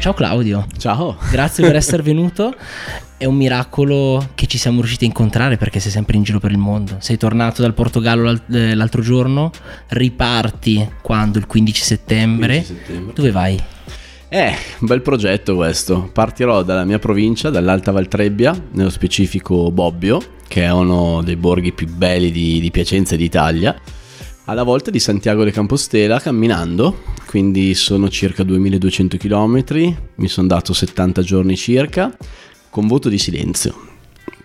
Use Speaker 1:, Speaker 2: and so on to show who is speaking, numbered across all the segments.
Speaker 1: Ciao Claudio.
Speaker 2: Ciao.
Speaker 1: Grazie per essere venuto. È un miracolo che ci siamo riusciti a incontrare perché sei sempre in giro per il mondo. Sei tornato dal Portogallo eh, l'altro giorno, riparti quando? Il 15 settembre. 15 settembre. Dove vai?
Speaker 2: Eh, un bel progetto questo. Partirò dalla mia provincia, dall'Alta Valtrebbia, nello specifico Bobbio, che è uno dei borghi più belli di, di Piacenza e d'Italia alla volta di Santiago de Compostela camminando, quindi sono circa 2200 km, mi sono dato 70 giorni circa, con voto di silenzio.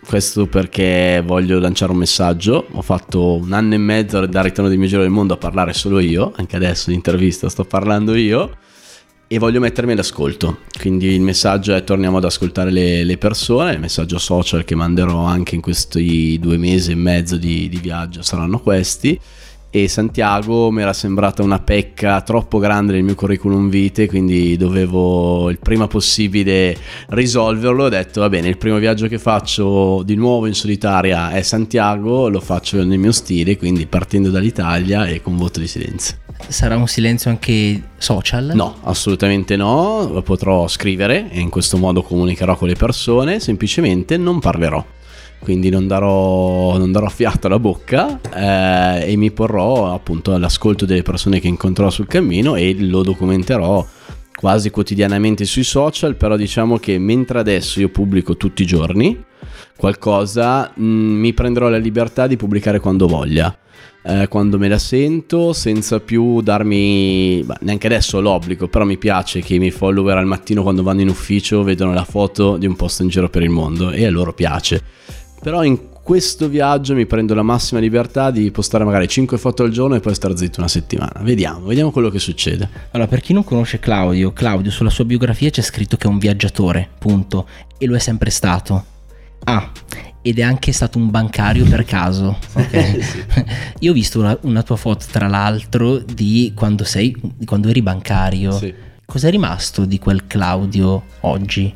Speaker 2: Questo perché voglio lanciare un messaggio, ho fatto un anno e mezzo dal ritorno del mio giro del mondo a parlare solo io, anche adesso in intervista sto parlando io, e voglio mettermi all'ascolto. Quindi il messaggio è torniamo ad ascoltare le, le, persone, il messaggio social che manderò anche in questi due mesi e mezzo di, di viaggio saranno questi e Santiago mi era sembrata una pecca troppo grande nel mio curriculum vitae, quindi dovevo il prima possibile risolverlo. Ho detto, va bene, il primo viaggio che faccio di nuovo in solitaria è Santiago, lo faccio nel mio stile, quindi partendo dall'Italia e con voto di silenzio.
Speaker 1: Sarà un silenzio anche social?
Speaker 2: No, assolutamente no, potrò scrivere e in questo modo comunicherò con le persone, semplicemente non parlerò quindi non darò, non darò fiato alla bocca eh, e mi porrò appunto all'ascolto delle persone che incontrerò sul cammino e lo documenterò quasi quotidianamente sui social, però diciamo che mentre adesso io pubblico tutti i giorni qualcosa, mh, mm, mi prenderò la libertà di pubblicare quando voglia. Eh, quando me la sento senza più darmi beh, neanche adesso l'obbligo però mi piace che i miei follower al mattino quando vanno in ufficio vedono la foto di un posto in giro per il mondo e a loro piace però in questo viaggio mi prendo la massima libertà di postare magari 5 foto al giorno e poi star zitto una settimana. Vediamo, vediamo quello che succede.
Speaker 1: Allora, per chi non conosce Claudio, Claudio sulla sua biografia c'è scritto che è un viaggiatore, punto. E lo è sempre stato. Ah, ed è anche stato un bancario per caso. Okay. Io ho visto una, una, tua foto, tra l'altro, di quando, sei, di quando eri bancario. Sì. Cos'è rimasto di quel Claudio oggi?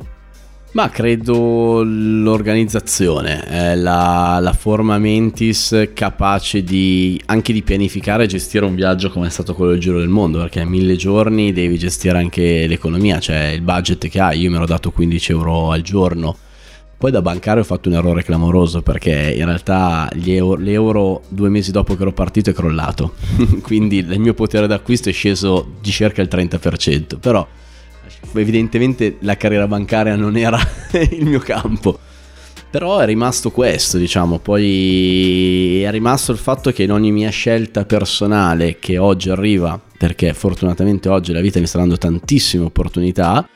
Speaker 2: Ma credo l'organizzazione, eh, la, la, forma mentis capace di, anche di pianificare e gestire un viaggio come è stato quello del Giro del Mondo, perché a mille giorni devi gestire anche l'economia, cioè il budget che hai, io mi ero dato 15 euro al giorno, poi da bancario ho fatto un errore clamoroso perché in realtà euro, l'euro due mesi dopo che ero partito è crollato, quindi il mio potere d'acquisto è sceso di circa il 30%, però evidentemente la carriera bancaria non era il mio campo. Però è rimasto questo, diciamo, poi è rimasto il fatto che in ogni mia scelta personale che oggi arriva, perché fortunatamente oggi la vita mi sta dando tantissime opportunità,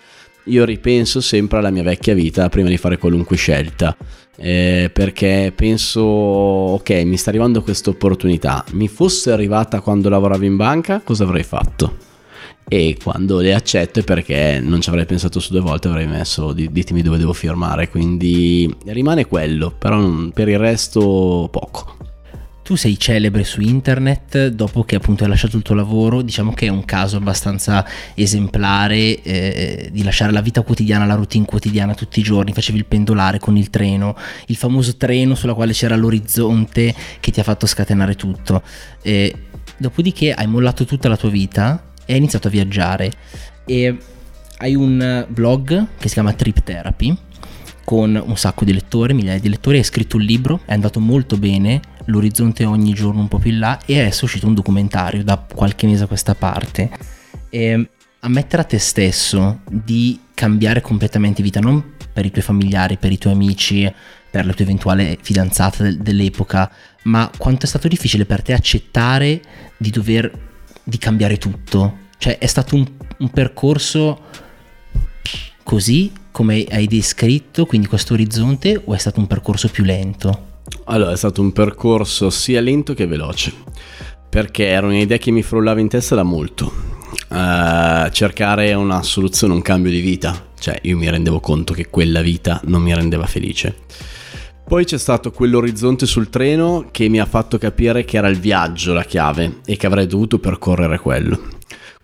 Speaker 2: io ripenso sempre alla mia vecchia vita prima di fare qualunque scelta. Eh, perché penso, ok, mi sta arrivando questa opportunità, mi fosse arrivata quando lavoravo in banca, cosa avrei fatto? E quando le accetto è perché non ci avrei pensato su due volte avrei messo ditemi dove devo firmare quindi rimane quello però per il resto poco
Speaker 1: tu sei celebre su internet dopo che appunto hai lasciato il tuo lavoro, diciamo che è un caso abbastanza esemplare eh, di lasciare la vita quotidiana, la routine quotidiana tutti i giorni, facevi il pendolare con il treno, il famoso treno sulla quale c'era l'orizzonte che ti ha fatto scatenare tutto. Eh, dopodiché hai mollato tutta la tua vita e hai iniziato a viaggiare e hai un blog che si chiama Trip Therapy con un sacco di lettori, migliaia di lettori, hai scritto un libro, è andato molto bene, l'orizzonte ogni giorno un po' più in là e adesso è uscito un documentario da qualche mese a questa parte. E ammettere a te stesso di cambiare completamente vita, non per i tuoi familiari, per i tuoi amici, per la tua eventuale fidanzata dell'epoca, ma quanto è stato difficile per te accettare di dover di cambiare tutto. Cioè è stato un, un percorso così come hai descritto, quindi questo orizzonte, o è stato un percorso più lento?
Speaker 2: Allora, è stato un percorso sia lento che veloce, perché era un'idea che mi frullava in testa da molto. Uh, cercare una soluzione, un cambio di vita, cioè io mi rendevo conto che quella vita non mi rendeva felice poi c'è stato quell'orizzonte sul treno che mi ha fatto capire che era il viaggio la chiave e che avrei dovuto percorrere quello.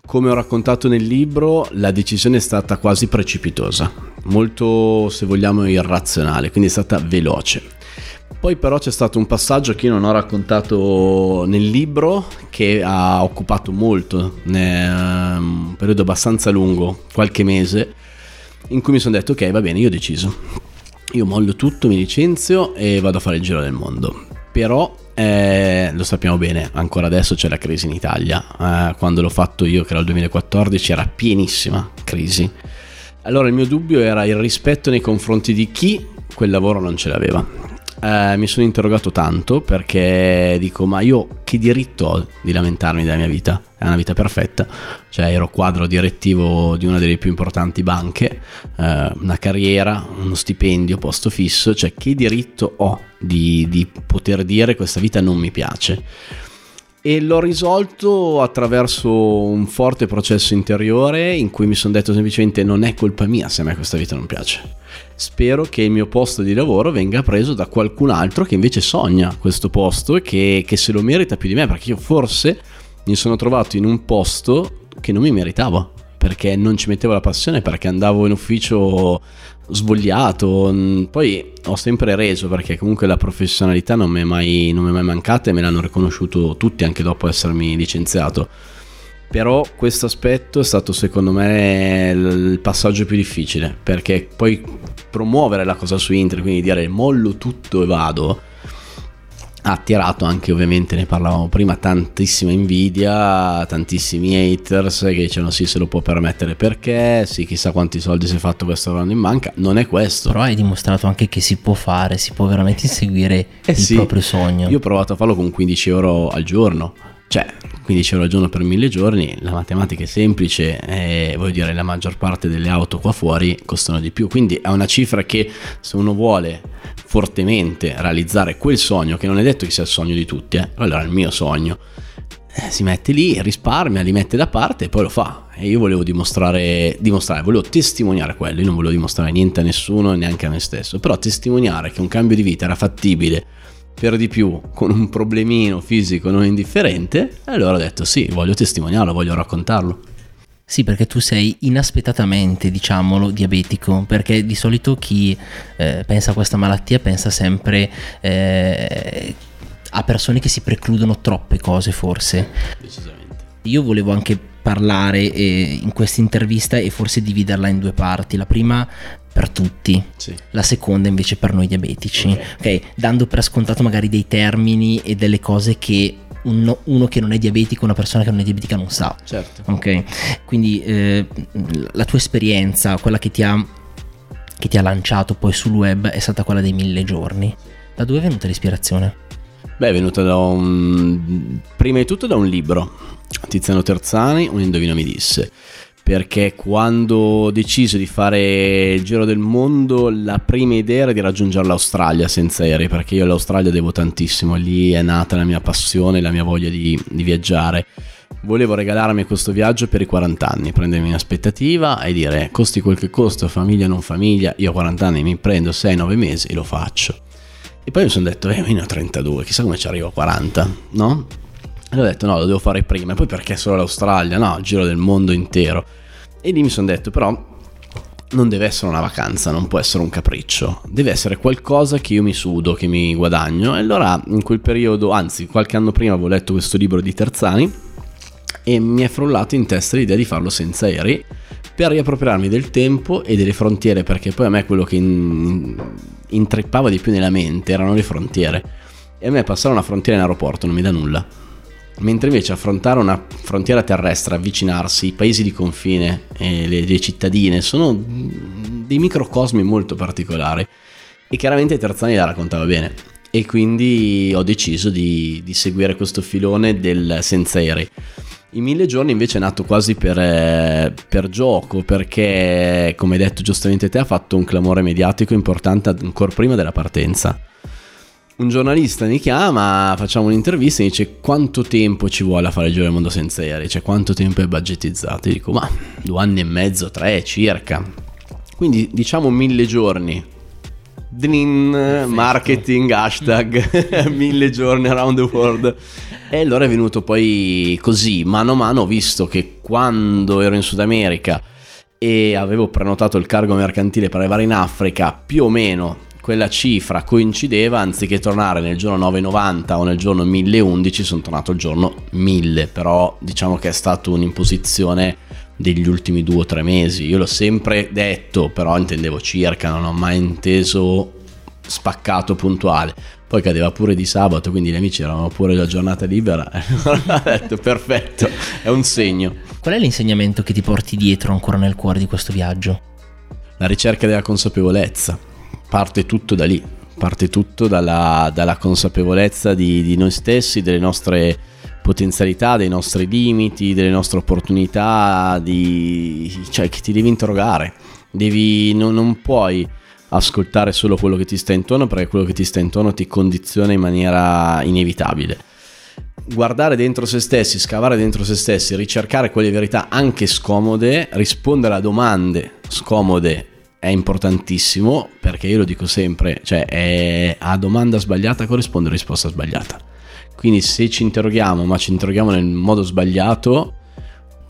Speaker 2: Come ho raccontato nel libro, la decisione è stata quasi precipitosa, molto se vogliamo irrazionale, quindi è stata veloce. Poi però c'è stato un passaggio che io non ho raccontato nel libro che ha occupato molto, un periodo abbastanza lungo, qualche mese, in cui mi sono detto ok va bene io ho deciso, io mollo tutto, mi licenzio e vado a fare il giro del mondo. Però eh, lo sappiamo bene, ancora adesso c'è la crisi in Italia. Eh, quando l'ho fatto io, che era il 2014, era pienissima crisi. Allora il mio dubbio era il rispetto nei confronti di chi quel lavoro non ce l'aveva eh, mi sono interrogato tanto perché dico ma io che diritto ho di lamentarmi della mia vita? È una vita perfetta, cioè ero quadro direttivo di una delle più importanti banche, eh, una carriera, uno stipendio, posto fisso, cioè che diritto ho di, di poter dire questa vita non mi piace? e l'ho risolto attraverso un forte processo interiore in cui mi sono detto semplicemente non è colpa mia se a me questa vita non piace. Spero che il mio posto di lavoro venga preso da qualcun altro che invece sogna questo posto e che, che se lo merita più di me, perché io forse mi sono trovato in un posto che non mi meritavo perché non ci mettevo la passione, perché andavo in ufficio svogliato. Poi ho sempre reso perché comunque la professionalità non mi è mai, non mi è mai mancata e me l'hanno riconosciuto tutti anche dopo essermi licenziato. Però questo aspetto è stato secondo me il passaggio più difficile perché poi promuovere la cosa su internet, quindi dire mollo tutto e vado, ha attirato anche ovviamente ne parlavamo prima tantissima invidia tantissimi haters che dicevano sì se lo può permettere perché? Sì chissà quanti soldi si è fatto questo lavorando in banca. Non è questo.
Speaker 1: Però hai dimostrato anche che si può fare si può veramente inseguire eh il sì, proprio sogno.
Speaker 2: Io ho provato a farlo con 15 euro al giorno. Cioè 15 euro al giorno per mille giorni, la matematica è semplice e voglio dire la maggior parte delle auto qua fuori costano di più, quindi è una cifra che se uno vuole fortemente realizzare quel sogno, che non è detto che sia il sogno di tutti, eh, allora è il mio sogno, eh, si mette lì, risparmia, li mette da parte e poi lo fa. E io volevo dimostrare, dimostrare, volevo testimoniare quello, io non volevo dimostrare niente a nessuno, neanche a me stesso, però testimoniare che un cambio di vita era fattibile per di più con un problemino fisico non indifferente, allora ho detto sì, voglio testimoniarlo, voglio raccontarlo.
Speaker 1: Sì, perché tu sei inaspettatamente, diciamolo, diabetico, perché di solito chi eh, pensa a questa malattia pensa sempre eh, a persone che si precludono troppe cose, forse. Decisamente. Io volevo anche parlare eh, in questa intervista e forse dividerla in due parti. La prima per tutti, sì. la seconda invece per noi diabetici, okay. okay. dando per scontato magari dei termini e delle cose che uno, uno, che non è diabetico, una persona che non è diabetica non sa.
Speaker 2: Certo.
Speaker 1: Ok, quindi eh, la tua esperienza, quella che ti, ha, che ti ha lanciato poi sul web è stata quella dei mille giorni. Da dove è venuta l'ispirazione?
Speaker 2: Beh, è venuta da un... prima di tutto da un libro, Tiziano Terzani, Un indovino mi disse perché quando ho deciso di fare il giro del mondo la prima idea era di raggiungere l'Australia senza aerei perché io all'Australia devo tantissimo, lì è nata la mia passione, la mia voglia di, di viaggiare. Volevo regalarmi questo viaggio per i 40 anni, prendermi un'aspettativa e dire costi quel che costa, famiglia non famiglia, io a 40 anni mi prendo 6-9 mesi e lo faccio. E poi mi sono detto, eh, ho 32, chissà come ci arrivo a 40, no? E ho detto no, lo devo fare prima. E poi perché solo l'Australia? No, il giro del mondo intero. E lì mi sono detto però non deve essere una vacanza, non può essere un capriccio, deve essere qualcosa che io mi sudo, che mi guadagno. E allora in quel periodo, anzi qualche anno prima avevo letto questo libro di Terzani e mi è frullato in testa l'idea di farlo senza aerei per riappropriarmi del tempo e delle frontiere, perché poi a me quello che in, intrippava di più nella mente erano le frontiere. E a me passare una frontiera in aeroporto non mi dà nulla mentre invece affrontare una frontiera terrestre, avvicinarsi, i paesi di confine e le, le cittadine sono dei microcosmi molto particolari. E chiaramente Terzani la raccontava bene. E quindi ho deciso di, di seguire questo filone del senza aerei. I mille giorni invece è nato quasi per, eh, per, gioco, perché come hai detto giustamente te ha fatto un clamore mediatico importante ancora prima della partenza un giornalista mi chiama, facciamo un'intervista e dice quanto tempo ci vuole a fare il giro del mondo senza aerei, cioè quanto tempo è budgetizzato. Io dico ma due anni e mezzo, tre circa. Quindi diciamo mille giorni. Drin, marketing, hashtag, mille giorni around the world. E allora è venuto poi così, mano a mano, visto che quando ero in Sud America e avevo prenotato il cargo mercantile per arrivare in Africa, più o meno quella cifra coincideva, anziché tornare nel giorno 990 o nel giorno 1011, sono tornato il giorno 1000, però diciamo che è stata un'imposizione degli ultimi due o tre mesi. Io l'ho sempre detto, però intendevo circa, non ho mai inteso spaccato puntuale. Poi cadeva pure di sabato, quindi gli amici erano pure la giornata libera. ho detto perfetto, è un segno.
Speaker 1: Qual è l'insegnamento che ti porti dietro ancora nel cuore di questo viaggio?
Speaker 2: La ricerca della consapevolezza. Parte tutto da lì, parte tutto dalla, dalla consapevolezza di, di noi stessi, delle nostre potenzialità, dei nostri limiti, delle nostre opportunità, di, cioè che ti devi interrogare, devi, non, non puoi ascoltare solo quello che ti sta intorno perché quello che ti sta intorno ti condiziona in maniera inevitabile. Guardare dentro se stessi, scavare dentro se stessi, ricercare quelle verità anche scomode, rispondere a domande scomode è importantissimo perché io lo dico sempre, cioè è, a domanda sbagliata corrisponde risposta sbagliata. Quindi se ci interroghiamo, ma ci interroghiamo nel modo sbagliato,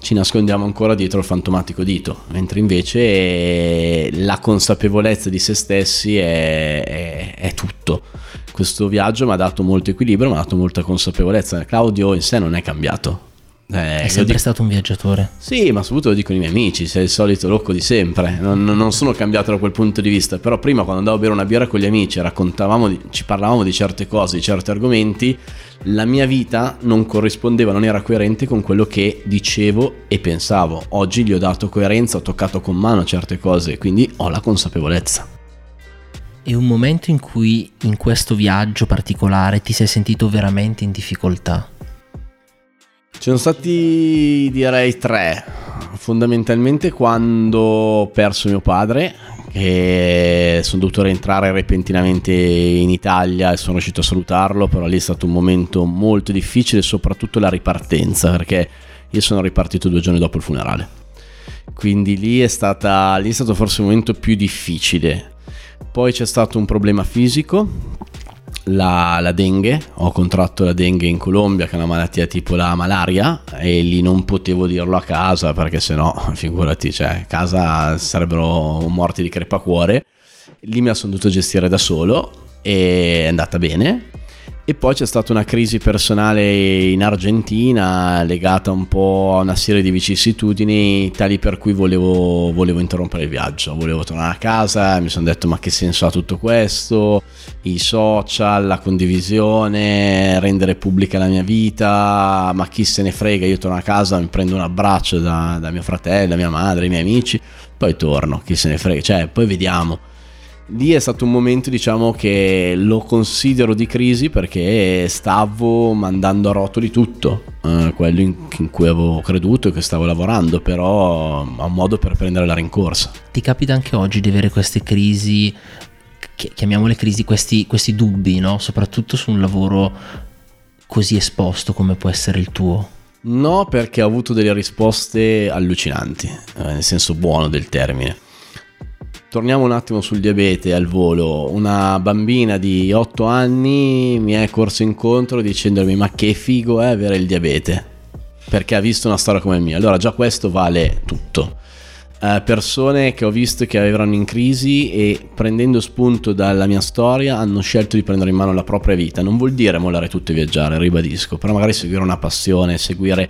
Speaker 2: ci nascondiamo ancora dietro il fantomatico dito, mentre invece la consapevolezza di se stessi è, è, è tutto. Questo viaggio mi ha dato molto equilibrio, mi ha dato molta consapevolezza. Claudio in sé non è cambiato,
Speaker 1: eh, è sempre dico... stato un viaggiatore.
Speaker 2: Sì, ma soprattutto lo dicono i miei amici, sei il solito locco di sempre. Non, non, sono cambiato da quel punto di vista. Però prima quando andavo a bere una birra con gli amici, raccontavamo, di, ci parlavamo di certe cose, di certi argomenti, la mia vita non corrispondeva, non era coerente con quello che dicevo e pensavo. Oggi gli ho dato coerenza, ho toccato con mano certe cose, quindi ho la consapevolezza.
Speaker 1: E un momento in cui in questo viaggio particolare ti sei sentito veramente in difficoltà?
Speaker 2: Ci sono stati direi tre, fondamentalmente quando ho perso mio padre, che sono dovuto rientrare repentinamente in Italia e sono riuscito a salutarlo, però lì è stato un momento molto difficile, soprattutto la ripartenza, perché io sono ripartito due giorni dopo il funerale. Quindi lì è, stata, lì è stato forse il momento più difficile. Poi c'è stato un problema fisico la, la, dengue, ho contratto la dengue in Colombia che è una malattia tipo la malaria e lì non potevo dirlo a casa perché sennò figurati, cioè a casa sarebbero morti di crepacuore. Lì la sono dovuto gestire da solo e è andata bene e poi c'è stata una crisi personale in Argentina legata un po' a una serie di vicissitudini tali per cui volevo, volevo interrompere il viaggio, volevo tornare a casa, mi sono detto ma che senso ha tutto questo, i social, la condivisione, rendere pubblica la mia vita, ma chi se ne frega, io torno a casa, mi prendo un abbraccio da, da mio fratello, da mia madre, i miei amici, poi torno, chi se ne frega, cioè poi vediamo lì è stato un momento diciamo che lo considero di crisi perché stavo mandando a rotoli tutto eh, quello in, in, cui avevo creduto e che stavo lavorando però a un modo per prendere la rincorsa.
Speaker 1: Ti capita anche oggi di avere queste crisi chiamiamole crisi questi, questi dubbi no? soprattutto su un lavoro così esposto come può essere il tuo?
Speaker 2: No perché ho avuto delle risposte allucinanti eh, nel senso buono del termine Torniamo un attimo sul diabete al volo. Una bambina di 8 anni mi è corso incontro dicendomi ma che figo è avere il diabete. Perché ha visto una storia come mia. Allora già questo vale tutto. Eh, persone che ho visto che avevano in crisi e prendendo spunto dalla mia storia hanno scelto di prendere in mano la propria vita. Non vuol dire mollare tutto e viaggiare, ribadisco, però magari seguire una passione, seguire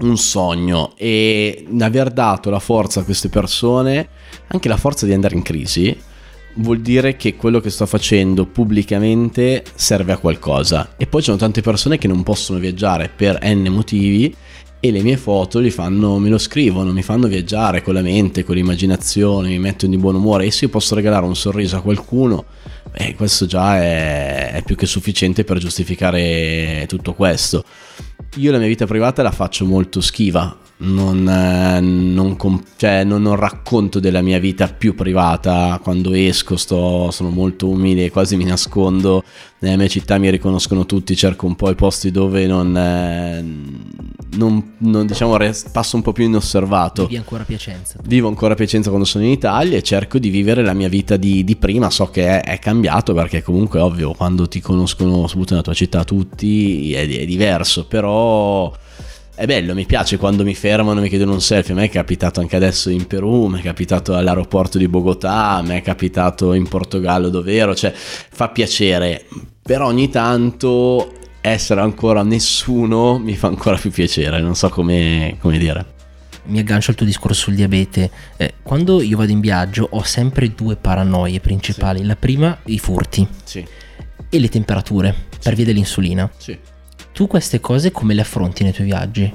Speaker 2: un sogno e aver dato la forza a queste persone, anche la forza di andare in crisi, vuol dire che quello che sto facendo pubblicamente serve a qualcosa. E poi ci sono tante persone che non possono viaggiare per n motivi e le mie foto fanno, me lo scrivono, mi fanno viaggiare con la mente, con l'immaginazione, mi mettono di buon umore e se io posso regalare un sorriso a qualcuno, eh, questo già è, è più che sufficiente per giustificare tutto questo. Io la mia vita privata la faccio molto schiva, non, eh, non, cioè, non, non, racconto della mia vita più privata, quando esco sto, sono molto umile, quasi mi nascondo, nella mia città mi riconoscono tutti, cerco un po' i posti dove non, eh, non diciamo, passo un po' più inosservato.
Speaker 1: Vivi ancora a Piacenza.
Speaker 2: Vivo ancora a Piacenza quando sono in Italia e cerco di vivere la mia vita di, di prima, so che è, è, cambiato perché comunque ovvio, quando ti conoscono soprattutto nella tua città tutti è, è diverso, però è bello, mi piace quando mi fermano e mi chiedono un selfie. A me è capitato anche adesso in Perù, mi è capitato all'aeroporto di Bogotà, mi è capitato in Portogallo dove ero, cioè fa piacere. Però ogni tanto essere ancora nessuno mi fa ancora più piacere, non so come, come dire.
Speaker 1: mi aggancio al tuo discorso sul diabete. Eh, quando io vado in viaggio ho sempre due paranoie principali.
Speaker 2: Sì.
Speaker 1: La prima, i furti
Speaker 2: Sì,
Speaker 1: e le temperature per via dell'insulina.
Speaker 2: sì.
Speaker 1: Tu queste cose come le affronti nei tuoi viaggi?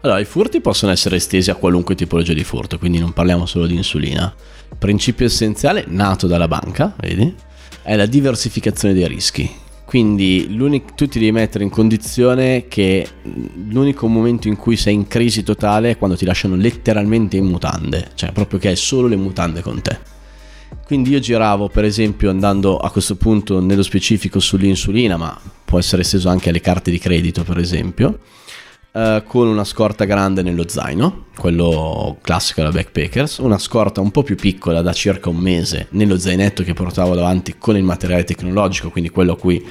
Speaker 2: Allora, i furti possono essere estesi a qualunque tipologia di furto, quindi non parliamo solo di insulina. Il principio essenziale, nato dalla banca, vedi, è la diversificazione dei rischi. Quindi tu ti devi mettere in condizione che l'unico momento in cui sei in crisi totale è quando ti lasciano letteralmente in mutande, cioè proprio che hai solo le mutande con te. Quindi io giravo per esempio andando a questo punto nello specifico sull'insulina, ma può essere esteso anche alle carte di credito per esempio, eh, con una scorta grande nello zaino, quello classico da backpackers, una scorta un po' più piccola da circa un mese nello zainetto che portavo davanti con il materiale tecnologico, quindi quello a cui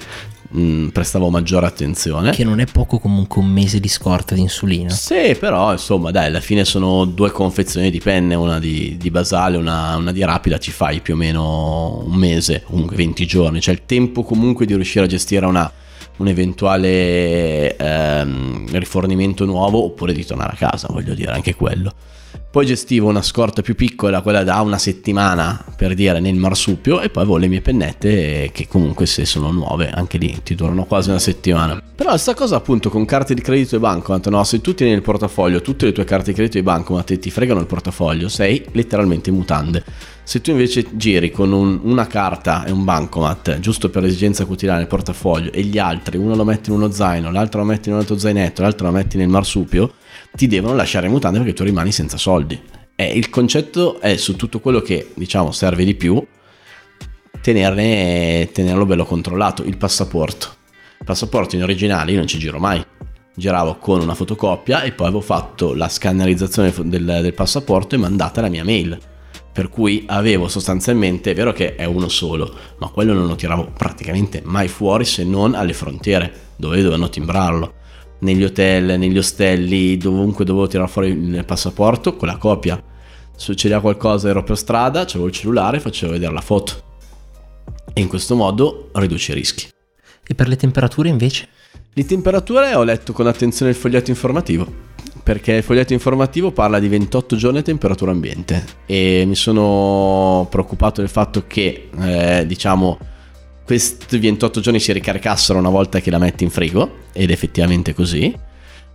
Speaker 2: mh, prestavo maggiore attenzione.
Speaker 1: Che non è poco comunque un mese di scorta di insulina.
Speaker 2: Sì, però insomma, dai, alla fine sono due confezioni di penne, una di, di basale, una, una di rapida, ci fai più o meno un mese, comunque 20 giorni, cioè il tempo comunque di riuscire a gestire una, un eventuale ehm, rifornimento nuovo oppure di tornare a casa, voglio dire, anche quello. Poi gestivo una scorta più piccola, quella da una settimana per dire nel marsupio, e poi avevo le mie pennette che comunque se sono nuove, anche lì ti durano quasi una settimana. Però sta cosa appunto con carte di credito e bancomat, no? Se tu tieni nel portafoglio tutte le tue carte di credito e bancomat e ti fregano il portafoglio, sei letteralmente mutande. Se tu invece giri con un- una carta e un bancomat, giusto per l'esigenza quotidiana nel portafoglio, e gli altri, uno lo metti in uno zaino, l'altro lo metti in un altro zainetto, l'altro lo metti nel marsupio, ti devono lasciare in mutande perché tu rimani senza soldi. E il concetto è su tutto quello che diciamo serve di più, tenerne, tenerlo bello controllato. Il passaporto. Il passaporto in originale io non ci giro mai. Giravo con una fotocopia e poi avevo fatto la scannerizzazione del, del passaporto e mandata alla mia mail. Per cui avevo sostanzialmente, è vero che è uno solo, ma quello non lo tiravo praticamente mai fuori se non alle frontiere, dove dovevano timbrarlo negli hotel, negli ostelli, dovunque dovevo tirare fuori il passaporto con la copia. Succedeva qualcosa, ero per strada, avevo il cellulare, facevo vedere la foto. E in questo modo riduci i rischi.
Speaker 1: E per le temperature invece?
Speaker 2: Di temperature ho letto con attenzione il foglietto informativo. Perché il foglietto informativo parla di 28 giorni a temperatura ambiente e mi sono preoccupato del fatto che, eh, diciamo, questi 28 giorni si ricaricassero una volta che la metti in frigo, ed effettivamente così.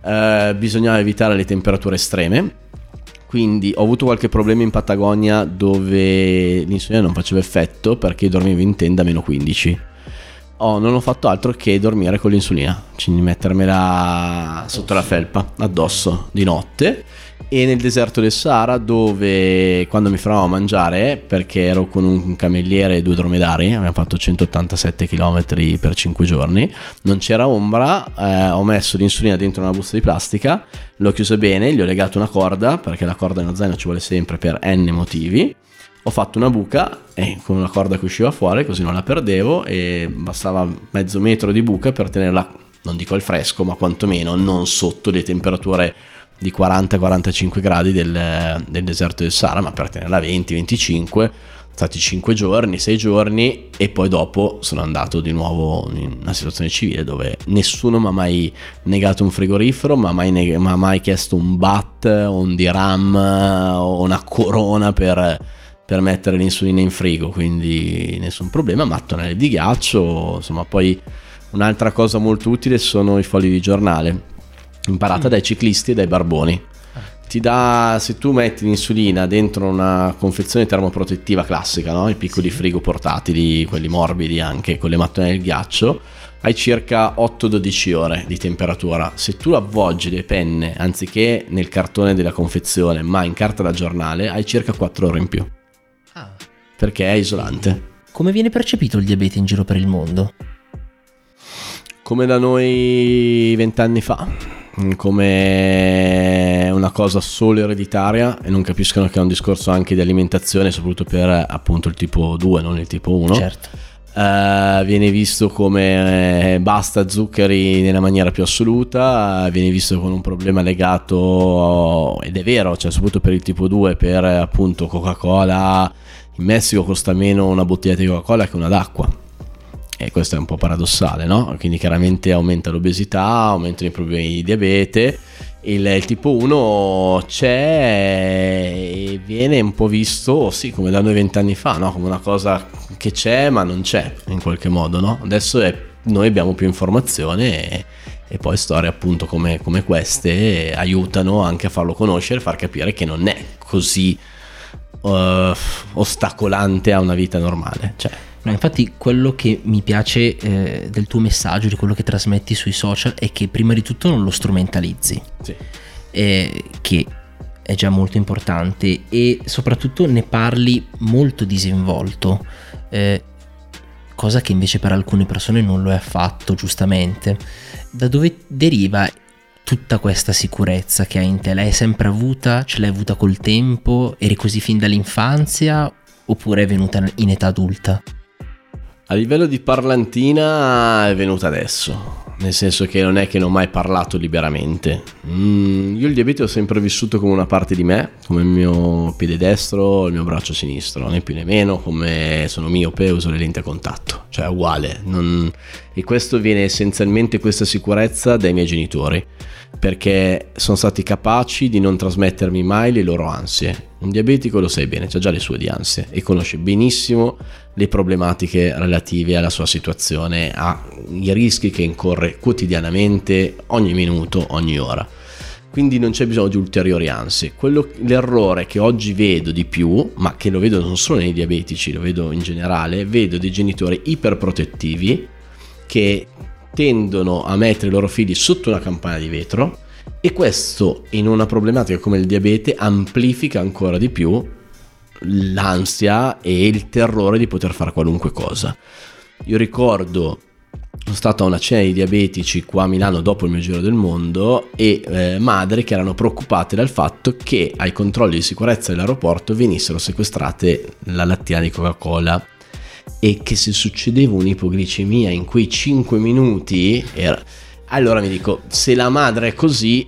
Speaker 2: Eh, bisognava evitare le temperature estreme. Quindi ho avuto qualche problema in Patagonia dove l'insulina non faceva effetto perché dormivo in tenda a meno 15. Oh, non ho fatto altro che dormire con l'insulina, quindi mettermela sotto la felpa, addosso di notte. E nel deserto del Sahara, dove quando mi fermavo a mangiare, perché ero con un cameriere e due dromedari, abbiamo fatto 187 km per 5 giorni, non c'era ombra, eh, ho messo l'insulina dentro una busta di plastica, l'ho chiusa bene, gli ho legato una corda, perché la corda nello zaino ci vuole sempre per n motivi ho fatto una buca e con una corda che usciva fuori così non la perdevo e bastava mezzo metro di buca per tenerla non dico al fresco ma quantomeno non sotto le temperature di 40-45 gradi del, del deserto del Sahara ma per tenerla a 20-25 stati 5 giorni, 6 giorni e poi dopo sono andato di nuovo in una situazione civile dove nessuno mi ha mai negato un frigorifero, ma mai, neg- mai chiesto un bat, un diram o una corona per, per mettere l'insulina in frigo, quindi nessun problema, mattonelle di ghiaccio, insomma poi un'altra cosa molto utile sono i fogli di giornale, imparata dai ciclisti e dai barboni. Ti dà, se tu metti l'insulina dentro una confezione termoprotettiva classica, no? i piccoli frigo portatili, quelli morbidi anche con le mattonelle di ghiaccio, hai circa 8-12 ore di temperatura. Se tu avvolgi le penne anziché nel cartone della confezione, ma in carta da giornale, hai circa 4 ore in più. Perché è isolante.
Speaker 1: Come viene percepito il diabete in giro per il mondo?
Speaker 2: Come da noi vent'anni fa, come una cosa solo ereditaria e non capiscono che è un discorso anche di alimentazione, soprattutto per appunto il tipo 2, non il tipo 1.
Speaker 1: Certo.
Speaker 2: Eh, viene visto come eh, basta zuccheri nella maniera più assoluta, eh, viene visto con un problema legato, ed è vero, cioè soprattutto per il tipo 2, per appunto Coca-Cola, in Messico costa meno una bottiglia di Coca-Cola che una d'acqua. E questo è un po' paradossale, no? Quindi chiaramente aumenta l'obesità, aumentano i problemi di diabete il, il, tipo 1 c'è e viene un po' visto, sì, come da noi vent'anni fa, no? come una cosa che c'è ma non c'è in qualche modo. No? Adesso è, noi abbiamo più informazione e, e poi storie appunto come, come, queste aiutano anche a farlo conoscere, far capire che non è così uh, ostacolante a una vita normale. Cioè,
Speaker 1: No, infatti quello che mi piace eh, del tuo messaggio, di quello che trasmetti sui social, è che prima di tutto non lo strumentalizzi,
Speaker 2: sì.
Speaker 1: eh, che è già molto importante, e soprattutto ne parli molto disinvolto, eh, cosa che invece per alcune persone non lo è affatto, giustamente. Da dove deriva tutta questa sicurezza che hai in te? L'hai sempre avuta? Ce l'hai avuta col tempo? Eri così fin dall'infanzia? Oppure è venuta in età adulta?
Speaker 2: A livello di parlantina è venuta adesso, nel senso che non è che non ho mai parlato liberamente. Mm, io il diabete ho sempre vissuto come una parte di me, come il mio piede destro, il mio braccio sinistro, né più né meno, come sono miope e uso le lenti a contatto, cioè è uguale. Non... E questo viene essenzialmente questa sicurezza dai miei genitori perché sono stati capaci di non trasmettermi mai le loro ansie. Un diabetico lo sai bene, ha già le sue di ansie e conosce benissimo le problematiche relative alla sua situazione, ai rischi che incorre quotidianamente, ogni minuto, ogni ora. Quindi non c'è bisogno di ulteriori ansie. Quello, l'errore che oggi vedo di più, ma che lo vedo non solo nei diabetici, lo vedo in generale, vedo dei genitori iperprotettivi che tendono a mettere i loro figli sotto una campana di vetro e questo in una problematica come il diabete amplifica ancora di più l'ansia e il terrore di poter fare qualunque cosa. Io ricordo sono stato a una cena di diabetici qua a Milano dopo il mio giro del mondo e eh, madri che erano preoccupate dal fatto che ai controlli di sicurezza dell'aeroporto venissero sequestrate la lattina di Coca-Cola e che se succedeva un'ipoglicemia in quei 5 minuti, era... allora mi dico, se la madre è così,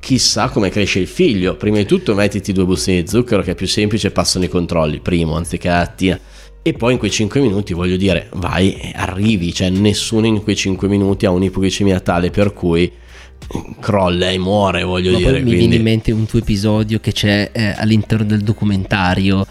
Speaker 2: chissà come cresce il figlio. Prima di tutto mettiti due bustine di zucchero che è più semplice, passano i controlli, primo, anziché la lattina. E poi in quei 5 minuti, voglio dire, vai, arrivi, cioè nessuno in quei 5 minuti ha un'ipoglicemia tale per cui crolla e muore, voglio
Speaker 1: Ma
Speaker 2: dire.
Speaker 1: Mi viene in mente un tuo episodio che c'è eh, all'interno del documentario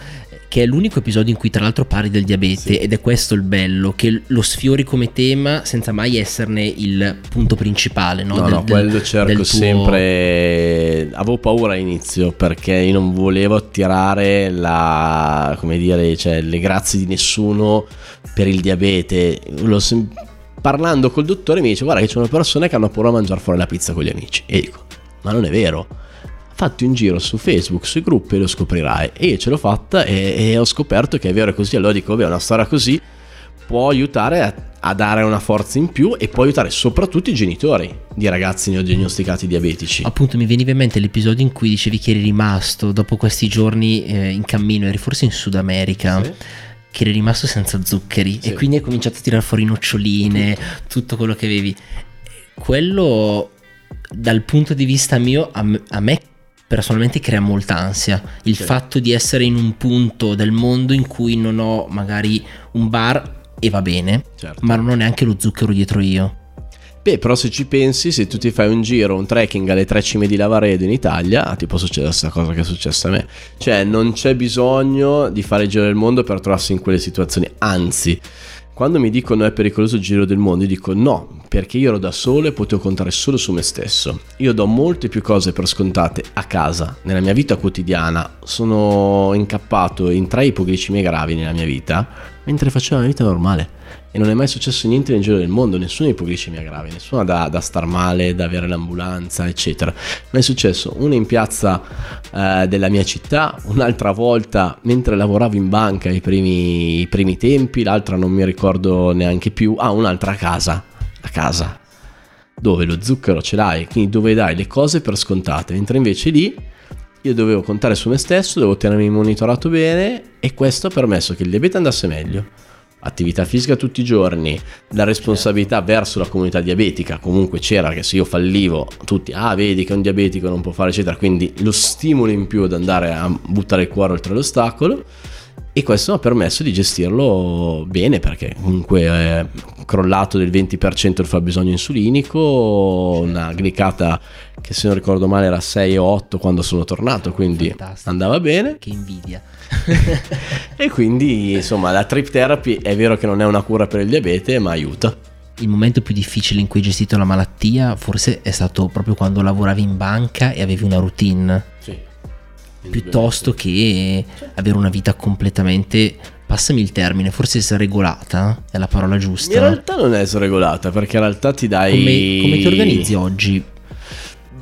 Speaker 1: che è l'unico episodio in cui tra l'altro parli del diabete sì. ed è questo il bello, che lo sfiori come tema senza mai esserne il punto principale. No,
Speaker 2: no, del, no quello cerco tuo... sempre... Avevo paura all'inizio perché io non volevo attirare la... come dire, cioè, le grazie di nessuno per il diabete. L'ho sempre parlando col dottore mi dice guarda che ci sono persone che hanno paura a mangiare fuori la pizza con gli amici e dico ma non è vero fatti un giro su Facebook, sui gruppi e lo scoprirai. E io ce l'ho fatta e, e ho scoperto che è vero così. Allora dico, vabbè, una storia così può aiutare a, a, dare una forza in più e può aiutare soprattutto i genitori di ragazzi neodiagnosticati diabetici.
Speaker 1: Appunto mi veniva in mente l'episodio in cui dicevi che eri rimasto dopo questi giorni eh, in cammino, eri forse in Sud America. Sì. Che eri rimasto senza zuccheri sì. e quindi hai cominciato a tirare fuori noccioline, tutto, tutto quello che avevi. Quello dal punto di vista mio a me, a me personalmente crea molta ansia. Il sì. fatto di essere in un punto del mondo in cui non ho magari un bar e va bene, certo. ma non ho neanche lo zucchero dietro io.
Speaker 2: Beh, però se ci pensi, se tu ti fai un giro, un trekking alle tre cime di Lavaredo in Italia, ti può succedere la stessa cosa che è successa a me. Cioè, non c'è bisogno di fare il giro del mondo per trovarsi in quelle situazioni, anzi, quando mi dicono è pericoloso il giro del mondo, io dico no, perché io ero da solo e potevo contare solo su me stesso. Io do molte più cose per scontate a casa, nella mia vita quotidiana. Sono incappato in tre ipoglicemie gravi nella mia vita, mentre facevo una vita normale e non è mai successo niente nel giro del mondo, nessuna ipoglicemia grave, nessuna da, da star male, da avere l'ambulanza, eccetera. Ma è successo una in piazza eh, della mia città, un'altra volta mentre lavoravo in banca i primi, i primi tempi, l'altra non mi ricordo neanche più, ah un'altra a casa, a casa, dove lo zucchero ce l'hai, quindi dove dai le cose per scontate, mentre invece lì io dovevo contare su me stesso, dovevo tenermi monitorato bene e questo ha permesso che il diabete andasse meglio attività fisica tutti i giorni, la responsabilità verso la comunità diabetica, comunque c'era che se io fallivo tutti, ah vedi che un diabetico non può fare eccetera, quindi lo stimolo in più ad andare a buttare il cuore oltre l'ostacolo e questo mi ha permesso di gestirlo bene perché comunque è crollato del 20% il fabbisogno insulinico, una glicata che se non ricordo male era 6 o 8 quando sono tornato, quindi Fantastico. andava bene.
Speaker 1: Che invidia.
Speaker 2: e quindi insomma la trip therapy è vero che non è una cura per il diabete ma aiuta.
Speaker 1: Il momento più difficile in cui hai gestito la malattia forse è stato proprio quando lavoravi in banca e avevi una routine. Piuttosto che avere una vita completamente passami il termine, forse sregolata è la parola giusta.
Speaker 2: In realtà non è sregolata perché in realtà ti dai...
Speaker 1: Come, come ti organizzi oggi?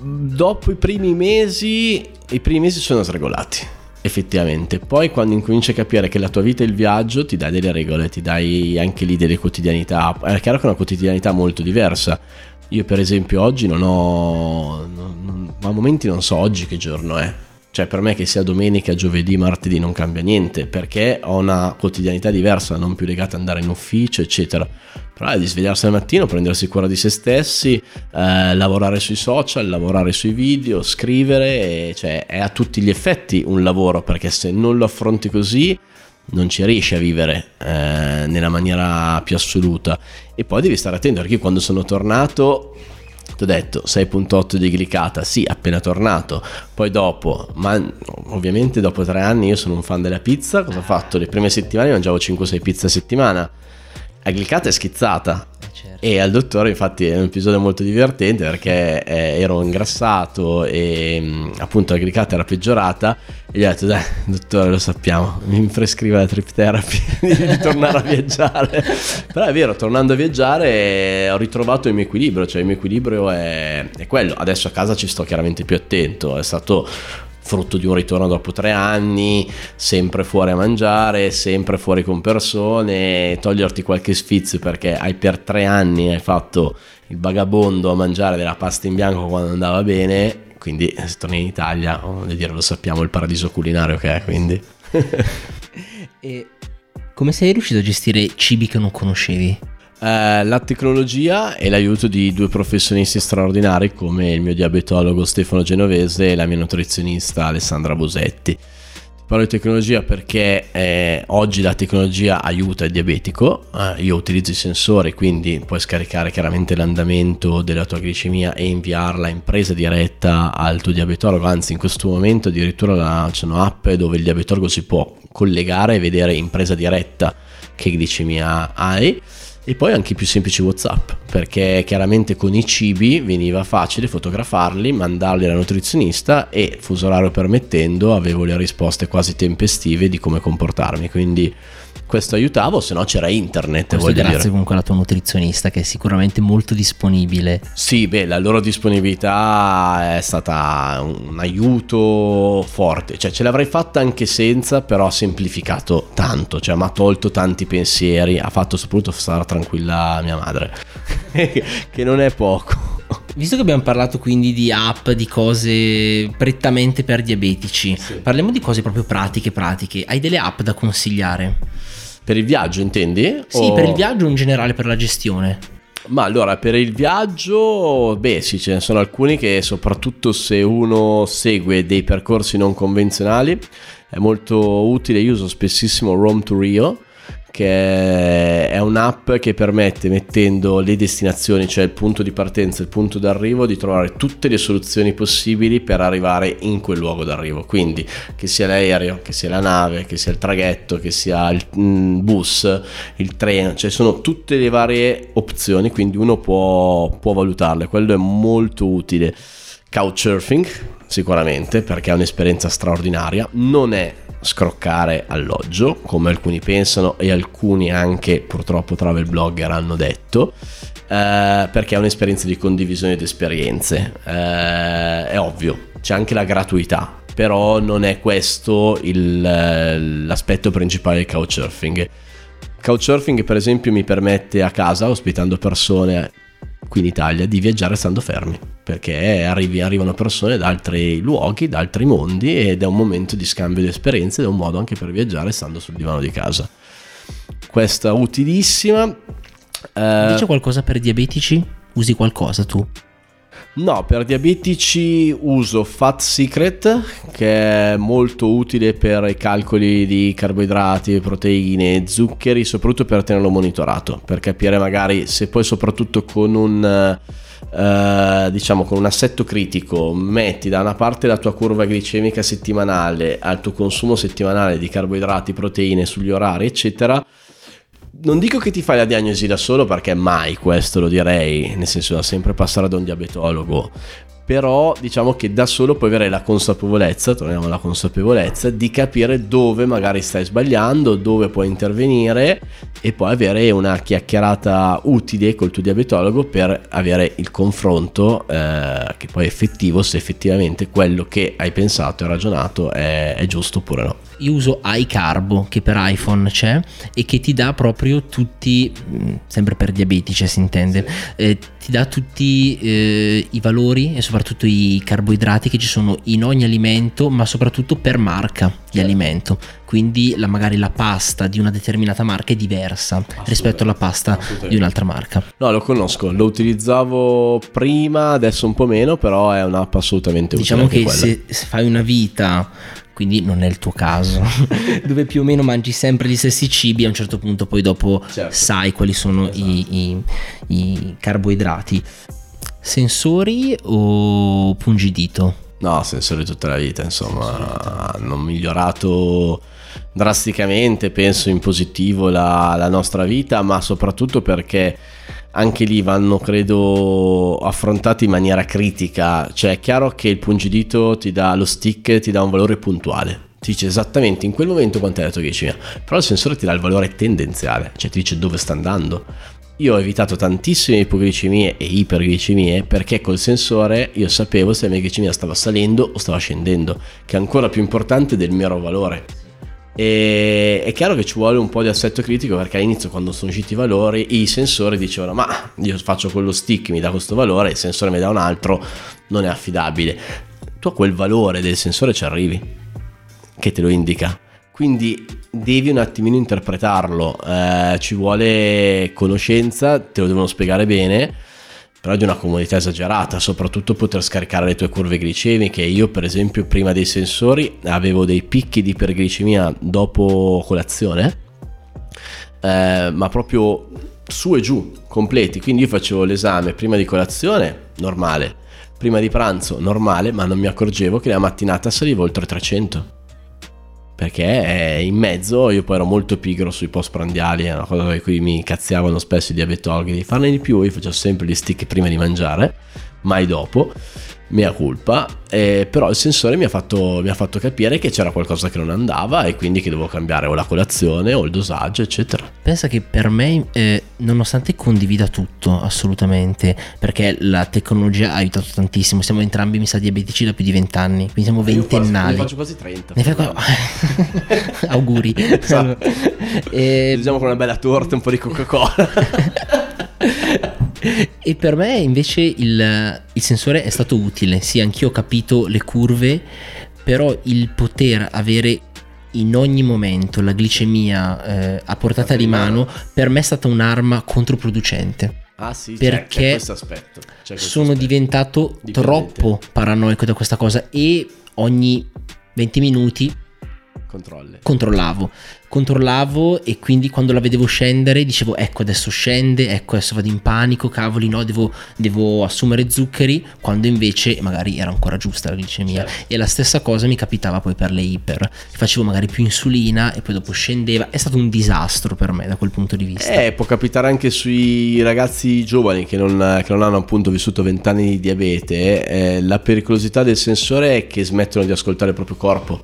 Speaker 2: Dopo i primi mesi, i primi mesi sono sregolati effettivamente. Poi quando incominci a capire che la tua vita è il viaggio, ti dai delle regole, ti dai anche lì delle quotidianità. È chiaro che è una quotidianità molto diversa. Io per esempio oggi non ho... Non, a momenti non so oggi che giorno è. Cioè per me che sia domenica, giovedì, martedì non cambia niente perché ho una quotidianità diversa, non più legata ad andare in ufficio, eccetera. Però è di svegliarsi al mattino, prendersi cura di se stessi, eh, lavorare sui social, lavorare sui video, scrivere, cioè è a tutti gli effetti un lavoro perché se non lo affronti così non ci riesci a vivere eh, nella maniera più assoluta. E poi devi stare attento perché quando sono tornato ti ho detto 6.8 di glicata, sì, appena tornato. Poi dopo, ma ovviamente dopo tre anni io sono un fan della pizza, cosa ho fatto? Le prime settimane mangiavo 5-6 pizze a settimana. La glicata è schizzata, certo. E al dottore, infatti, è un episodio molto divertente perché eh, ero ingrassato e mm, appunto la glicata era peggiorata. E gli ho detto: Dai, dottore, lo sappiamo, mi prescrive la trip therapy di tornare a viaggiare. Però è vero, tornando a viaggiare ho ritrovato il mio equilibrio, cioè il mio equilibrio è, è quello. Adesso a casa ci sto chiaramente più attento, è stato frutto di un ritorno dopo tre anni, sempre fuori a mangiare, sempre fuori con persone, toglierti qualche sfizio perché hai per tre anni hai fatto il vagabondo a mangiare della pasta in bianco quando andava bene, quindi se torni in Italia, oh, dire, lo sappiamo il paradiso culinario che è, quindi...
Speaker 1: e come sei riuscito a gestire cibi che non conoscevi?
Speaker 2: Eh, la tecnologia e l'aiuto di due professionisti straordinari come il mio diabetologo Stefano Genovese e la mia nutrizionista Alessandra Bosetti. Parlo di tecnologia perché eh, oggi la tecnologia aiuta il diabetico, eh, io utilizzo i sensori quindi puoi scaricare chiaramente l'andamento della tua glicemia e inviarla in presa diretta al tuo diabetologo, anzi in questo momento addirittura c'è un'app dove il diabetologo si può collegare e vedere in presa diretta che glicemia hai e poi anche i più semplici WhatsApp, perché chiaramente con i cibi veniva facile fotografarli, mandarli alla nutrizionista e fuso orario permettendo avevo le risposte quasi tempestive di come comportarmi, quindi questo aiutava, se no c'era internet.
Speaker 1: Questo grazie dire. comunque alla tua nutrizionista che è sicuramente molto disponibile.
Speaker 2: Sì, beh, la loro disponibilità è stata un aiuto forte, cioè ce l'avrei fatta anche senza, però ha semplificato tanto, cioè mi ha tolto tanti pensieri, ha fatto soprattutto stare tranquilla mia madre, che non è poco.
Speaker 1: Visto che abbiamo parlato quindi di app, di cose prettamente per diabetici, sì. parliamo di cose proprio pratiche, pratiche. Hai delle app da consigliare?
Speaker 2: Per il viaggio intendi?
Speaker 1: Sì, o... per il viaggio in generale, per la gestione.
Speaker 2: Ma allora, per il viaggio, beh sì, ce ne sono alcuni che soprattutto se uno segue dei percorsi non convenzionali è molto utile. Io uso spessissimo Rome to Rio che è un'app che permette, mettendo le destinazioni, cioè il punto di partenza e il punto d'arrivo, di trovare tutte le soluzioni possibili per arrivare in quel luogo d'arrivo. Quindi che sia l'aereo, che sia la nave, che sia il traghetto, che sia il mm, bus, il treno, cioè sono tutte le varie opzioni, quindi uno può, può valutarle. Quello è molto utile. Couchsurfing, sicuramente, perché è un'esperienza straordinaria. Non è scroccare alloggio, come alcuni pensano e alcuni anche purtroppo travel blogger hanno detto. Eh, perché è un'esperienza di condivisione di esperienze. Eh, è ovvio, c'è anche la gratuità, però non è questo il, l'aspetto principale del couchsurfing. Couchsurfing, per esempio, mi permette a casa, ospitando persone qui in Italia di viaggiare stando fermi, perché arrivi, arrivano persone da altri luoghi, da altri mondi ed è un momento di scambio di esperienze ed è un modo anche per viaggiare stando sul divano di casa. Questa utilissima.
Speaker 1: Eh... Dice qualcosa per diabetici? Usi qualcosa tu?
Speaker 2: No, per diabetici uso Fat Secret che è molto utile per i calcoli di carboidrati, proteine, zuccheri, soprattutto per tenerlo monitorato, per capire magari se poi soprattutto con un Uh, diciamo con un assetto critico metti da una parte la tua curva glicemica settimanale al tuo consumo settimanale di carboidrati, proteine sugli orari eccetera non dico che ti fai la diagnosi da solo perché mai questo lo direi, nel senso da sempre passare da un diabetologo, però diciamo che da solo puoi avere la consapevolezza, torniamo alla consapevolezza, di capire dove magari stai sbagliando, dove puoi intervenire e poi avere una chiacchierata utile col tuo diabetologo per avere il confronto eh, che poi è effettivo se effettivamente quello che hai pensato e ragionato è, è giusto oppure no
Speaker 1: io uso iCarbo che per iPhone c'è e che ti dà proprio tutti, mm, sempre per diabetici si intende, eh, ti dà tutti eh, i valori e soprattutto i carboidrati che ci sono in ogni alimento, ma soprattutto per marca di alimento. Quindi la, magari la pasta di una determinata marca è diversa rispetto alla pasta di un'altra marca.
Speaker 2: No, lo conosco, lo utilizzavo prima, adesso un po' meno, però è un'app assolutamente utile.
Speaker 1: Diciamo che se, se fai una vita quindi non è il tuo caso, dove più o meno mangi sempre gli stessi cibi, a un certo punto poi dopo certo. sai quali sono esatto. i, i, i, carboidrati. Sensori o pungidito?
Speaker 2: No, sensori tutta la vita, insomma, hanno migliorato drasticamente, penso in positivo, la, la nostra vita, ma soprattutto perché anche lì vanno credo affrontati in maniera critica. Cioè è chiaro che il pungidito ti dà lo stick ti dà un valore puntuale. Ti dice esattamente in quel momento quanto è la tua glicemia però il sensore ti dà il valore tendenziale cioè ti dice dove sta andando? Io ho evitato tantissime ipoglicemie e iperglicemie perché col sensore io sapevo se la mia glicemia stava salendo o stava scendendo, che è ancora più importante del mero valore. E è chiaro che ci vuole un po' di assetto critico perché all'inizio quando sono usciti i valori i sensori dicevano ma io faccio quello stick mi dà questo valore, il sensore mi dà un altro, non è affidabile. Tu a quel valore del sensore ci arrivi, che te lo indica. Quindi devi un attimino interpretarlo, eh, ci vuole conoscenza, te lo devono spiegare bene però di una comodità esagerata, soprattutto poter scaricare le tue curve glicemiche. Io per esempio prima dei sensori avevo dei picchi di iperglicemia dopo colazione, eh, ma proprio su e giù, completi. Quindi io facevo l'esame prima di colazione, normale, prima di pranzo, normale, ma non mi accorgevo che la mattinata salivo oltre 300 perché in mezzo io poi ero molto pigro sui post prandiali, è una cosa di cui mi cazziavano spesso i diabetologhi, di farne di più, io facevo sempre gli stick prima di mangiare, mai dopo, mia colpa, eh, però il sensore mi ha, fatto, mi ha, fatto, capire che c'era qualcosa che non andava e quindi che dovevo cambiare o la colazione o il dosaggio, eccetera.
Speaker 1: Pensa che per me, eh, nonostante condivida tutto assolutamente, perché la tecnologia ha aiutato tantissimo, siamo entrambi, mi sa, diabetici da più di vent'anni, quindi siamo ventennali. Ne
Speaker 2: faccio quasi 30.
Speaker 1: Ne fai... Auguri.
Speaker 2: Esatto. e... Diciamo con una bella torta, un po' di Coca-Cola.
Speaker 1: e per me invece il, il sensore è stato utile, sì, anch'io ho capito le curve, però il poter avere in ogni momento la glicemia eh, a portata di mano per me è stata un'arma controproducente.
Speaker 2: Ah sì,
Speaker 1: perché c'è, c'è questo aspetto. C'è sono aspetto. diventato Dipendente. troppo paranoico da questa cosa e ogni 20 minuti
Speaker 2: Controlle.
Speaker 1: controllavo controllavo e quindi quando la vedevo scendere dicevo ecco adesso scende, ecco adesso vado in panico, cavoli no, devo, devo assumere zuccheri, quando invece magari era ancora giusta la glicemia. Certo. E la stessa cosa mi capitava poi per le iper, facevo magari più insulina e poi dopo scendeva, è stato un disastro per me da quel punto di vista.
Speaker 2: Eh, può capitare anche sui ragazzi giovani che non, che non hanno appunto vissuto vent'anni di diabete, eh, la pericolosità del sensore è che smettono di ascoltare il proprio corpo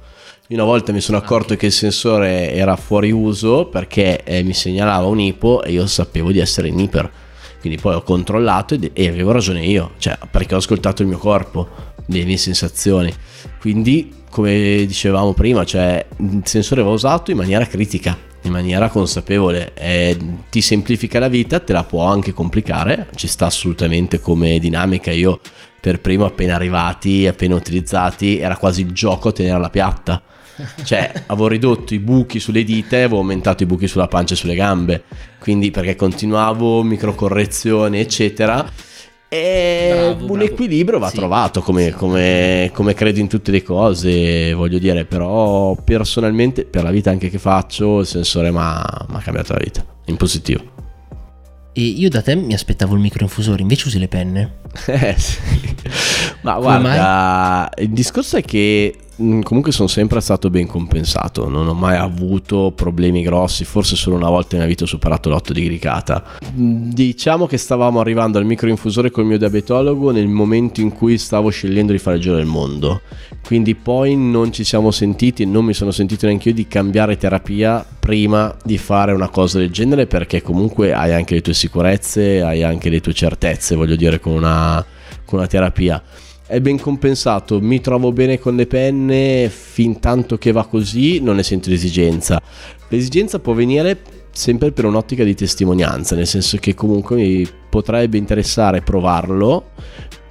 Speaker 2: io una volta mi sono accorto che il sensore era fuori uso perché eh, mi segnalava un ipo e io sapevo di essere in iper. Quindi poi ho controllato e, e avevo ragione io, cioè perché ho ascoltato il mio corpo, le mie sensazioni. Quindi, come dicevamo prima, cioè, il sensore va usato in maniera critica, in maniera consapevole. E ti semplifica la vita, te la può anche complicare, ci sta assolutamente come dinamica. Io per primo appena arrivati, appena utilizzati, era quasi il gioco tenerla piatta cioè, avevo ridotto i buchi sulle dita e avevo aumentato i buchi sulla pancia e sulle gambe. Quindi, perché continuavo, microcorrezione, eccetera. E
Speaker 1: Bravo,
Speaker 2: un
Speaker 1: bravo.
Speaker 2: equilibrio va
Speaker 1: Sì.
Speaker 2: trovato, come, come- come credo in tutte le cose, voglio dire, però personalmente, per la vita anche che faccio, il sensore mi ha cambiato la vita, in positivo.
Speaker 1: E io da te mi aspettavo il microinfusore, invece usi le penne.
Speaker 2: Eh, sì. Ma guarda, il discorso è che mh, comunque sono sempre stato ben compensato, non ho mai avuto problemi grossi, forse solo una volta nella vita ho superato l'otto di glicata. Mh, Diciamo che stavamo arrivando al microinfusore col mio diabetologo nel momento in cui stavo scegliendo di fare il giro del mondo. Quindi poi non ci siamo sentiti, non mi sono sentito neanche io di cambiare terapia prima di fare una cosa del genere perché comunque hai anche le tue sicurezze, hai anche le tue certezze, voglio dire, con una, con una terapia. È ben compensato, mi trovo bene con le penne, fin tanto che va così non ne sento l'esigenza. L'esigenza può venire sempre per un'ottica di testimonianza, nel senso che comunque mi potrebbe interessare provarlo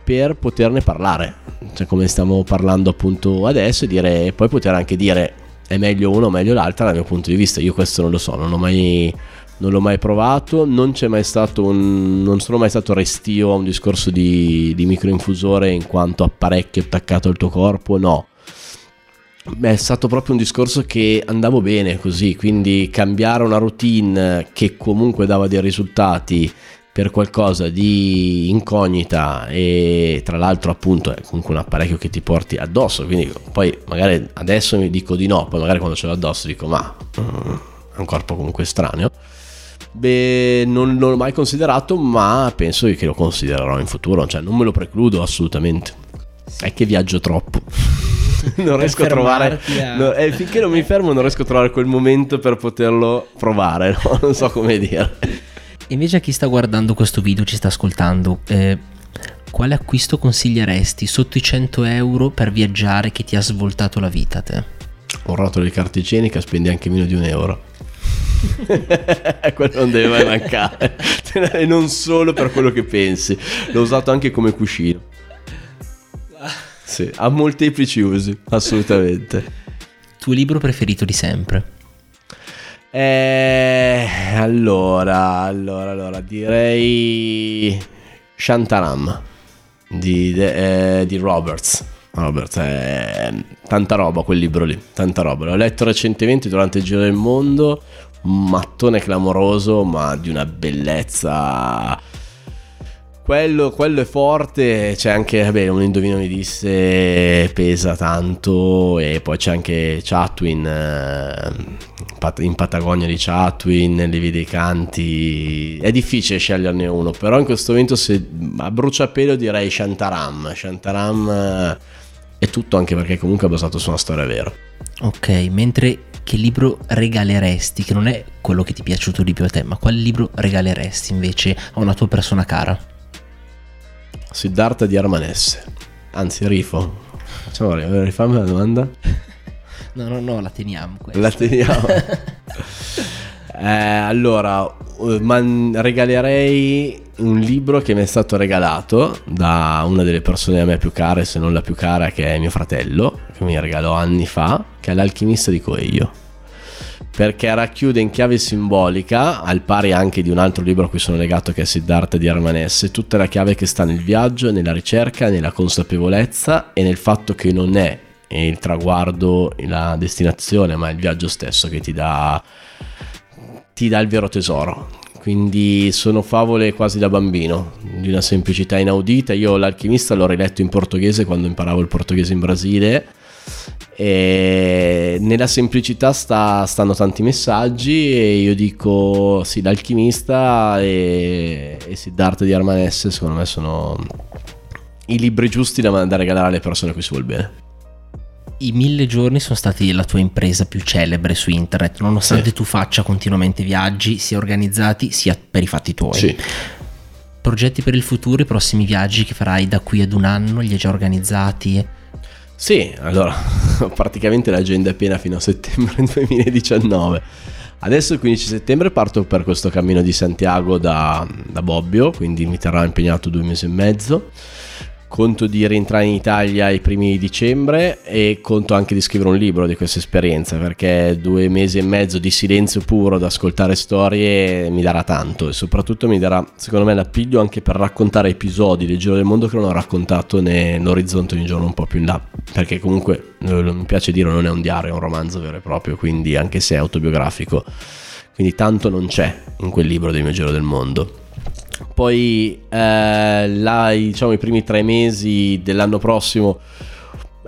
Speaker 2: per poterne parlare, cioè come stiamo parlando appunto adesso e dire, poi poter anche dire è meglio uno o meglio l'altra dal mio punto di vista, io questo non lo so, non ho mai non l'ho mai provato, non mai un, non sono mai stato restio a un discorso di, di microinfusore in quanto apparecchio attaccato al tuo corpo, no. Beh, è stato proprio un discorso che andavo bene così, quindi cambiare una routine che comunque dava dei risultati per qualcosa di incognita e tra l'altro appunto è comunque un apparecchio che ti porti addosso, quindi poi magari adesso mi dico di no, poi magari quando ce l'ho addosso dico ma mm, è un corpo comunque estraneo. Beh, non, non l'ho mai considerato, ma penso che lo considererò in futuro, cioè non me lo precludo assolutamente. È che viaggio troppo. non riesco a trovare.
Speaker 1: a-
Speaker 2: no, eh, finché non mi fermo, non riesco a trovare quel momento per poterlo provare. no? Non so come dire.
Speaker 1: Invece a chi sta guardando questo video, ci sta ascoltando, eh, quale acquisto consiglieresti sotto i 100 euro per viaggiare che ti ha svoltato la vita te?
Speaker 2: Un rotolo di carta igienica spendi anche meno di un euro. quello non deve mai mancare. e non solo per quello che pensi. L'ho usato anche come cuscino. Sì, ha molteplici usi, assolutamente.
Speaker 1: Tuo libro preferito di sempre?
Speaker 2: Eh, allora, allora, allora, direi Shantaram di, de- eh, di Roberts. Roberts, è tanta roba quel libro lì, tanta roba. L'ho letto recentemente durante il giro del mondo, mattone clamoroso, ma di una bellezza. Quello, quello è forte, c'è anche, vabbè, un indovino mi disse, pesa tanto e poi c'è anche Chatwin, eh, in Patagonia di Chatwin, le vie dei canti, è difficile sceglierne uno, però in questo momento se a bruciapelo direi Shantaram, Shantaram eh, è tutto anche perché comunque è basato su una storia vera.
Speaker 1: Ok, mentre che libro regaleresti, che non è quello che ti è piaciuto di più a te, ma quale libro regaleresti invece a una tua persona cara?
Speaker 2: Siddhartha di Armanesse, anzi Rifo, facciamo rifammi la domanda.
Speaker 1: No, no, no, la teniamo questa.
Speaker 2: La teniamo. Eh, allora, eh, man- regalerei un libro che mi è stato regalato da una delle persone a me più care, se non la più cara, che è mio fratello, che mi regalò anni fa, che è L'alchimista di Coelho. Perché racchiude in chiave simbolica, al pari anche di un altro libro a cui sono legato che è Siddhartha di Armanesse, tutta la chiave che sta nel viaggio, nella ricerca, nella consapevolezza e nel fatto che non è il traguardo, la destinazione, ma il viaggio stesso che ti dà ti dà il vero tesoro. Quindi sono favole quasi da bambino, di una semplicità inaudita. Io l'alchimista l'ho riletto in portoghese quando imparavo il portoghese in Brasile. E nella semplicità sta- stanno tanti messaggi e io dico sì, l'alchimista e, e Siddhartha di Armanesse secondo me sono i libri giusti da, da regalare alle persone a cui si vuol bene.
Speaker 1: I mille giorni sono stati la tua impresa più celebre su internet, nonostante
Speaker 2: Sì.
Speaker 1: tu faccia continuamente viaggi, sia organizzati sia per i fatti tuoi.
Speaker 2: Sì.
Speaker 1: Progetti per il futuro, i prossimi viaggi che farai da qui ad un anno, li hai già organizzati?
Speaker 2: Sì, allora, praticamente l'agenda è piena fino a settembre 2019. Adesso il 15 settembre parto per questo cammino di Santiago da, da Bobbio, quindi mi terrà impegnato due mesi e mezzo. Conto di rientrare in Italia ai primi di dicembre e conto anche di scrivere un libro di questa esperienza perché due mesi e mezzo di silenzio puro ad ascoltare storie mi darà tanto e soprattutto mi darà secondo me l'appiglio anche per raccontare episodi del giro del mondo che non ho raccontato nell'orizzonte di un giorno un po' più in là. Perché comunque mi piace dire non è un diario è un romanzo vero e proprio quindi anche se è autobiografico quindi tanto non c'è in quel libro del mio giro del mondo poi eh, là, diciamo, i primi tre mesi dell'anno prossimo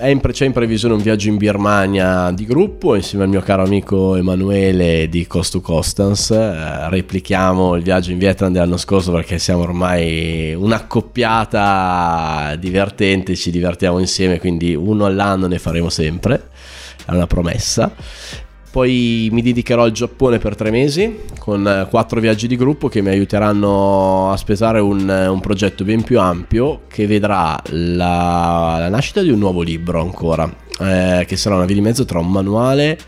Speaker 2: in, c'è in previsione un viaggio in Birmania di gruppo insieme al mio caro amico Emanuele di Cost to Constance. Eh, replichiamo il viaggio in Vietnam dell'anno scorso perché siamo ormai un'accoppiata divertente, ci divertiamo insieme, quindi uno all'anno ne faremo sempre, è una promessa. Poi mi dedicherò al Giappone per tre mesi con eh, quattro viaggi di gruppo che mi aiuteranno a spesare un, un progetto ben più ampio che vedrà la, la nascita di un nuovo libro ancora, eh, che sarà una via di mezzo tra un manuale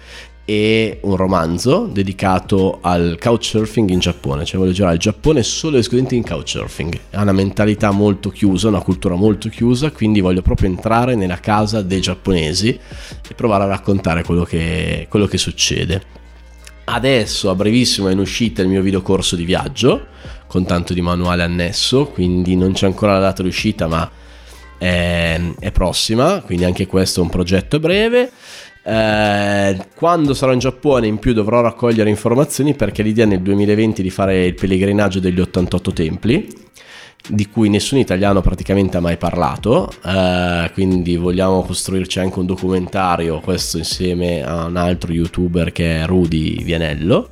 Speaker 2: e un romanzo dedicato al couchsurfing in Giappone, cioè voglio girare il Giappone solo e esclusivamente in couchsurfing. Ha una mentalità molto chiusa, una cultura molto chiusa, quindi voglio proprio entrare nella casa dei giapponesi e provare a raccontare quello che, quello che succede. Adesso a brevissimo è in uscita il mio videocorso di viaggio con tanto di manuale annesso, quindi non c'è ancora la data di uscita, ma è, è prossima, quindi anche questo è un progetto breve. Eh, quando sarò in Giappone in più dovrò raccogliere informazioni perché l'idea è nel 2020 di fare il pellegrinaggio degli 88 templi di cui nessun italiano praticamente ha mai parlato, eh, quindi vogliamo costruirci anche un documentario, questo insieme a un altro youtuber che è Rudy Vianello,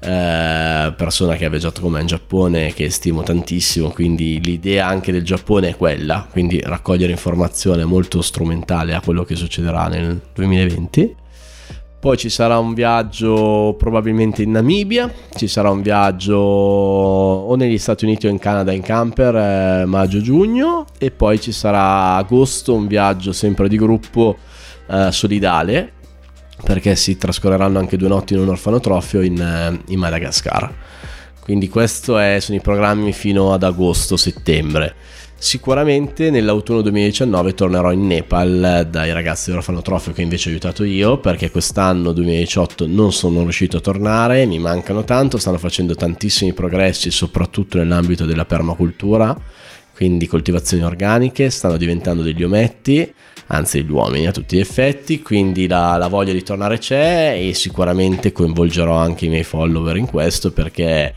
Speaker 2: eh, persona che ha viaggiato con me in Giappone che stimo tantissimo quindi l'idea anche del Giappone è quella quindi raccogliere informazione molto strumentale a quello che succederà nel 2020 poi ci sarà un viaggio probabilmente in Namibia, ci sarà un viaggio o negli Stati Uniti o in Canada in camper eh, maggio-giugno e poi ci sarà agosto un viaggio sempre di gruppo eh, solidale perché si trascorreranno anche due notti in un orfanotrofio in, eh, in Madagascar. Quindi questi sono i programmi fino ad agosto-settembre. Sicuramente nell'autunno 2019 tornerò in Nepal dai ragazzi dell'orfanotrofio che invece ho aiutato io perché quest'anno 2018 non sono riuscito a tornare, mi mancano tanto, stanno facendo tantissimi progressi soprattutto nell'ambito della permacultura, quindi coltivazioni organiche, stanno diventando degli ometti anzi gli uomini a tutti gli effetti, quindi la, la, voglia di tornare c'è e sicuramente coinvolgerò anche i miei follower in questo perché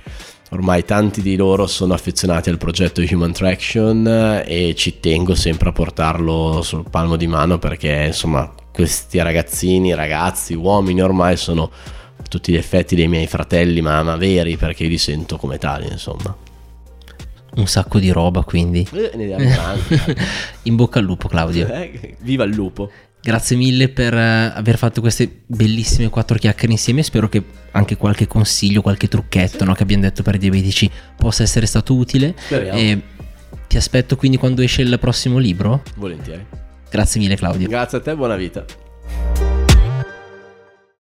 Speaker 2: ormai tanti di loro sono affezionati al progetto Human Traction e ci tengo sempre a portarlo sul palmo di mano perché insomma questi ragazzini, ragazzi, uomini ormai sono a tutti gli effetti dei miei fratelli ma, ma veri perché io li sento come tali insomma
Speaker 1: un sacco di roba quindi. Eh, In bocca al lupo Claudio.
Speaker 2: Eh, viva il lupo.
Speaker 1: Grazie mille per eh, aver fatto queste bellissime quattro chiacchiere insieme. Spero che anche qualche consiglio, qualche trucchetto sì. no, che abbiamo detto per i diabetici possa essere stato utile.
Speaker 2: Speriamo. E
Speaker 1: ti aspetto quindi quando esce il prossimo libro.
Speaker 2: Volentieri.
Speaker 1: Grazie mille Claudio.
Speaker 2: Grazie a te, buona vita.